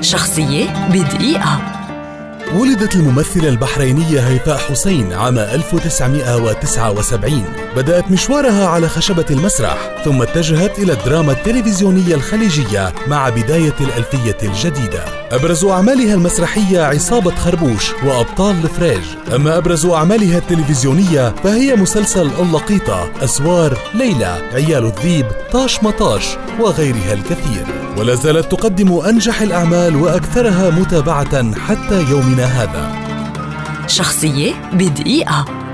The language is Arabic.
شخصية بدقيقة. ولدت الممثلة البحرينية هيفاء حسين عام 1979 بدأت مشوارها على خشبة المسرح ثم اتجهت إلى الدراما التلفزيونية الخليجية مع بداية الألفية الجديدة. أبرز أعمالها المسرحية عصابة خربوش وأبطال الفريج. أما أبرز أعمالها التلفزيونية فهي مسلسل اللقيطة أسوار ليلى عيال الذيب طاش مطاش وغيرها الكثير. ولا زالت تقدم أنجح الأعمال وأكثرها متابعة حتى يومنا هذا؟ شخصية بدقيقة.